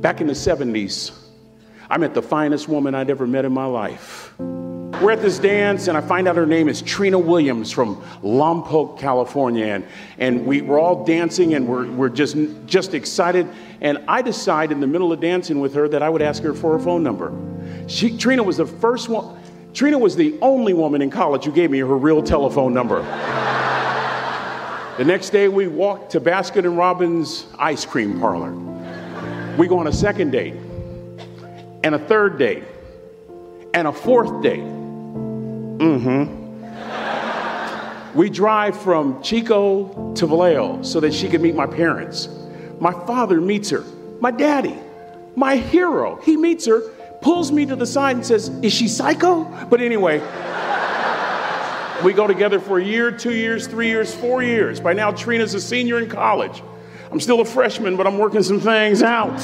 Back in the 70s, I met the finest woman I'd ever met in my life. We're at this dance, and I find out her name is Trina Williams from Lompoc, California. And, and we, we're all dancing, and we're, we're just, just excited. And I decide in the middle of dancing with her that I would ask her for her phone number. She, Trina was the first one, Trina was the only woman in college who gave me her real telephone number. the next day, we walked to Baskin and Robbins ice cream parlor. We go on a second date, and a third date, and a fourth date. Mm-hmm. We drive from Chico to Vallejo so that she could meet my parents. My father meets her. My daddy, my hero, he meets her, pulls me to the side and says, Is she psycho? But anyway, we go together for a year, two years, three years, four years. By now, Trina's a senior in college. I'm still a freshman, but I'm working some things out.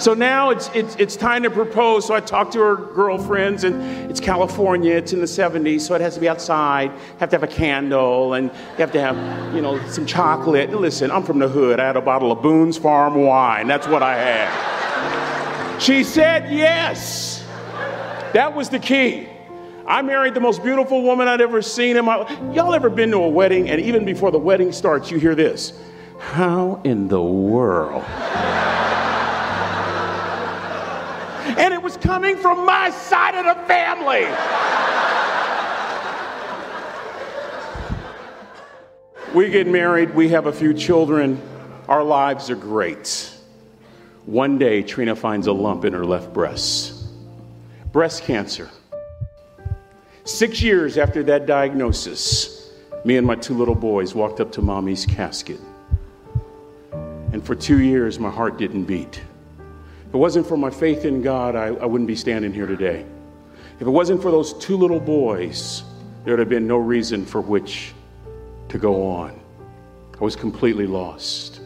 So now it's, it's, it's time to propose. So I talk to her girlfriends, and it's California, it's in the 70s, so it has to be outside. Have to have a candle, and you have to have, you know, some chocolate. Listen, I'm from the hood. I had a bottle of Boone's Farm wine. That's what I had. She said yes. That was the key. I married the most beautiful woman I'd ever seen in my Y'all ever been to a wedding and even before the wedding starts, you hear this? How in the world? and it was coming from my side of the family. we get married, we have a few children, our lives are great. One day, Trina finds a lump in her left breast breast cancer. Six years after that diagnosis, me and my two little boys walked up to mommy's casket. And for two years, my heart didn't beat. If it wasn't for my faith in God, I, I wouldn't be standing here today. If it wasn't for those two little boys, there would have been no reason for which to go on. I was completely lost.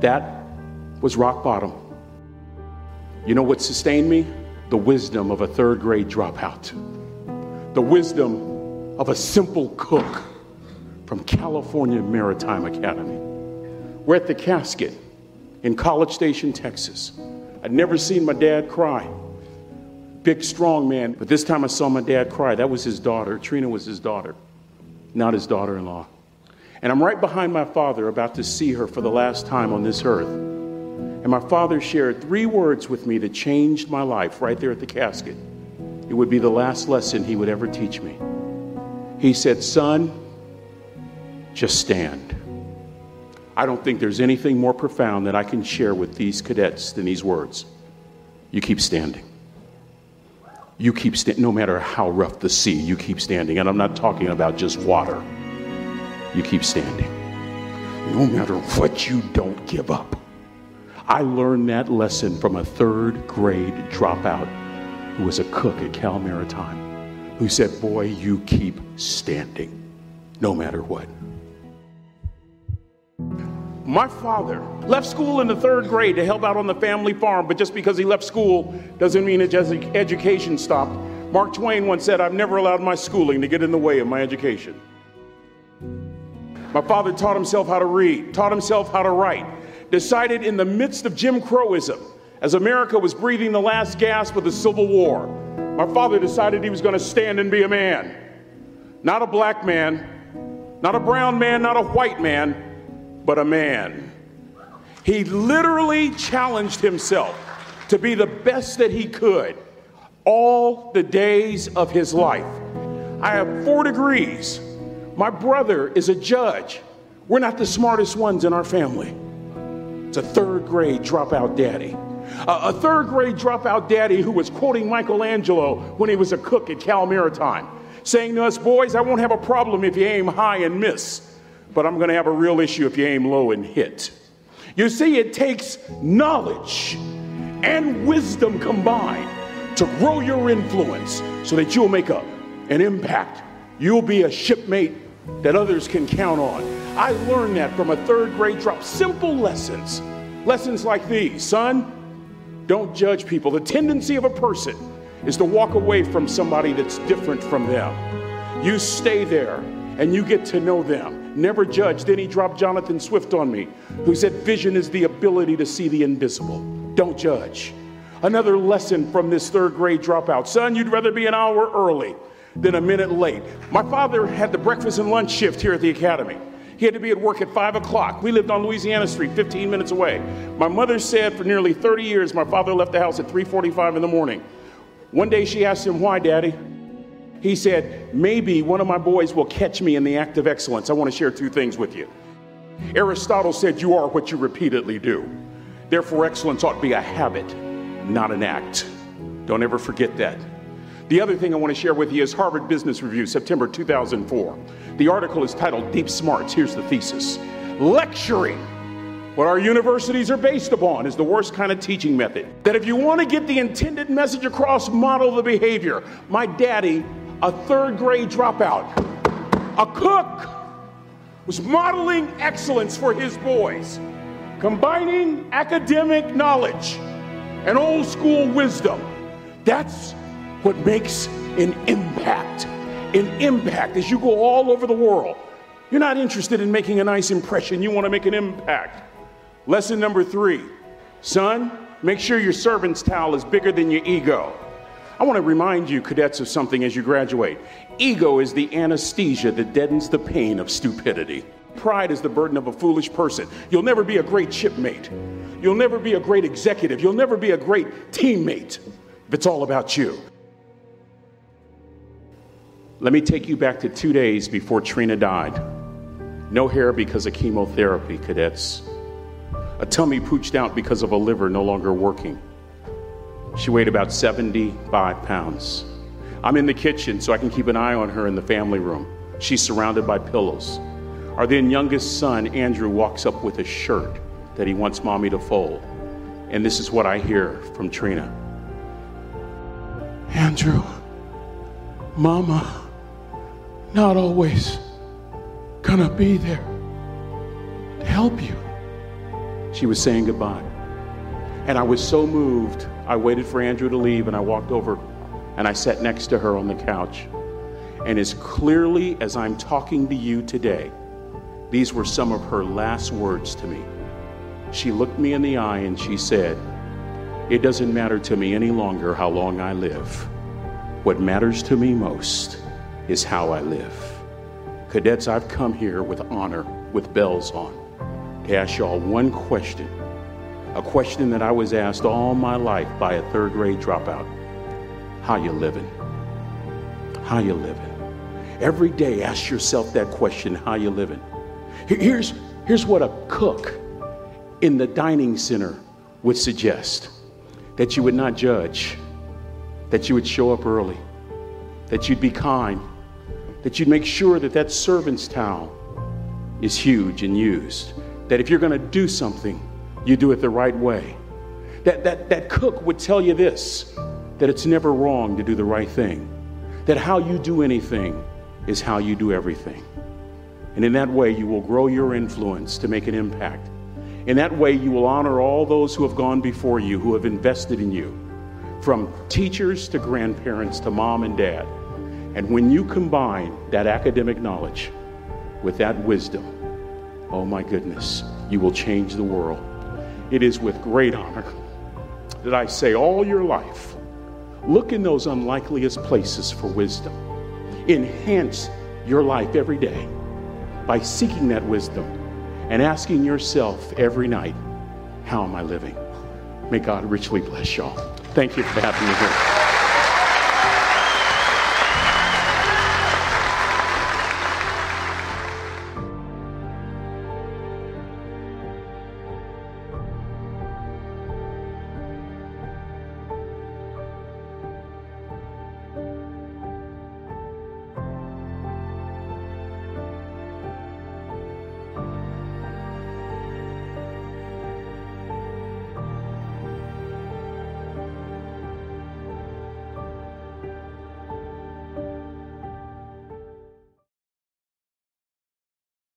That was rock bottom. You know what sustained me? The wisdom of a third grade dropout, the wisdom of a simple cook from California Maritime Academy. We're at the casket in College Station, Texas. I'd never seen my dad cry. Big, strong man. But this time I saw my dad cry. That was his daughter. Trina was his daughter, not his daughter in law. And I'm right behind my father, about to see her for the last time on this earth. And my father shared three words with me that changed my life right there at the casket. It would be the last lesson he would ever teach me. He said, Son, just stand. I don't think there's anything more profound that I can share with these cadets than these words. You keep standing. You keep standing, no matter how rough the sea, you keep standing. And I'm not talking about just water. You keep standing. No matter what, you don't give up. I learned that lesson from a third grade dropout who was a cook at Cal Maritime, who said, Boy, you keep standing, no matter what. My father left school in the third grade to help out on the family farm, but just because he left school doesn't mean his education stopped. Mark Twain once said, I've never allowed my schooling to get in the way of my education. My father taught himself how to read, taught himself how to write, decided in the midst of Jim Crowism, as America was breathing the last gasp of the Civil War, my father decided he was going to stand and be a man. Not a black man, not a brown man, not a white man, but a man. He literally challenged himself to be the best that he could all the days of his life. I have four degrees. My brother is a judge. We're not the smartest ones in our family. It's a third grade dropout daddy. A, third grade dropout daddy who was quoting Michelangelo when he was a cook at Cal Maritime, saying to us, Boys, I won't have a problem if you aim high and miss but I'm going to have a real issue if you aim low and hit. You see, it takes knowledge and wisdom combined to grow your influence so that you'll make a, an impact. You'll be a shipmate that others can count on. I learned that from a third grade drop. Simple lessons. Lessons like these son, don't judge people. The tendency of a person is to walk away from somebody that's different from them. You stay there and you get to know them Never judge. Then he dropped Jonathan Swift on me, who said, Vision is the ability to see the invisible. Don't judge. Another lesson from this third grade dropout son, you'd rather be an hour early than a minute late. My father had the breakfast and lunch shift here at the academy. He had to be at work at 5 o'clock. We lived on Louisiana Street, 15 minutes away. My mother said for nearly 30 years, my father left the house at 3.45 in the morning. One day she asked him, why, Daddy? He said, maybe one of my boys will catch me in the act of excellence. I want to share two things with you. Aristotle said, you are what you repeatedly do. Therefore, excellence ought to be a habit, not an act. Don't ever forget that. The other thing I want to share with you is Harvard Business Review, September 2004. The article is titled Deep Smarts. Here's the thesis Lecturing, what our universities are based upon, is the worst kind of teaching method. That if you want to get the intended message across, model the behavior. My daddy, a third grade dropout, a cook, was modeling excellence for his boys, combining academic knowledge and old school wisdom. That's what makes an impact. An impact as you go all over the world. You're not interested in making a nice impression, you want to make an impact. Lesson number three son, make sure your servant's towel is bigger than your ego. I want to remind you, cadets, of something as you graduate. Ego is the anesthesia that deadens the pain of stupidity. Pride is the burden of a foolish person. You'll never be a great shipmate. You'll never be a great executive. You'll never be a great teammate if it's all about you. Let me take you back to two days before Trina died. No hair because of chemotherapy, cadets. A tummy pooched out because of a liver no longer working. She weighed about 75 pounds. I'm in the kitchen so I can keep an eye on her in the family room. She's surrounded by pillows. Our then youngest son, Andrew, walks up with a shirt that he wants mommy to fold. And this is what I hear from Trina Andrew, mama not always gonna be there to help you. She was saying goodbye. And I was so moved, I waited for Andrew to leave and I walked over and I sat next to her on the couch. And as clearly as I'm talking to you today, these were some of her last words to me. She looked me in the eye and she said, It doesn't matter to me any longer how long I live. What matters to me most is how I live. Cadets, I've come here with honor, with bells on, to ask y'all one question. A question that I was asked all my life by a third grade dropout. How you living? How you living? Every day ask yourself that question, how you living? Here's, here's what a cook in the dining center would suggest. That you would not judge, that you would show up early, that you'd be kind, that you'd make sure that that servant's towel is huge and used. That if you're going to do something, you do it the right way. That, that, that cook would tell you this that it's never wrong to do the right thing. That how you do anything is how you do everything. And in that way, you will grow your influence to make an impact. In that way, you will honor all those who have gone before you, who have invested in you, from teachers to grandparents to mom and dad. And when you combine that academic knowledge with that wisdom, oh my goodness, you will change the world. It is with great honor that I say all your life, look in those unlikeliest places for wisdom. Enhance your life every day by seeking that wisdom and asking yourself every night, how am I living? May God richly bless y'all. Thank you for having me here.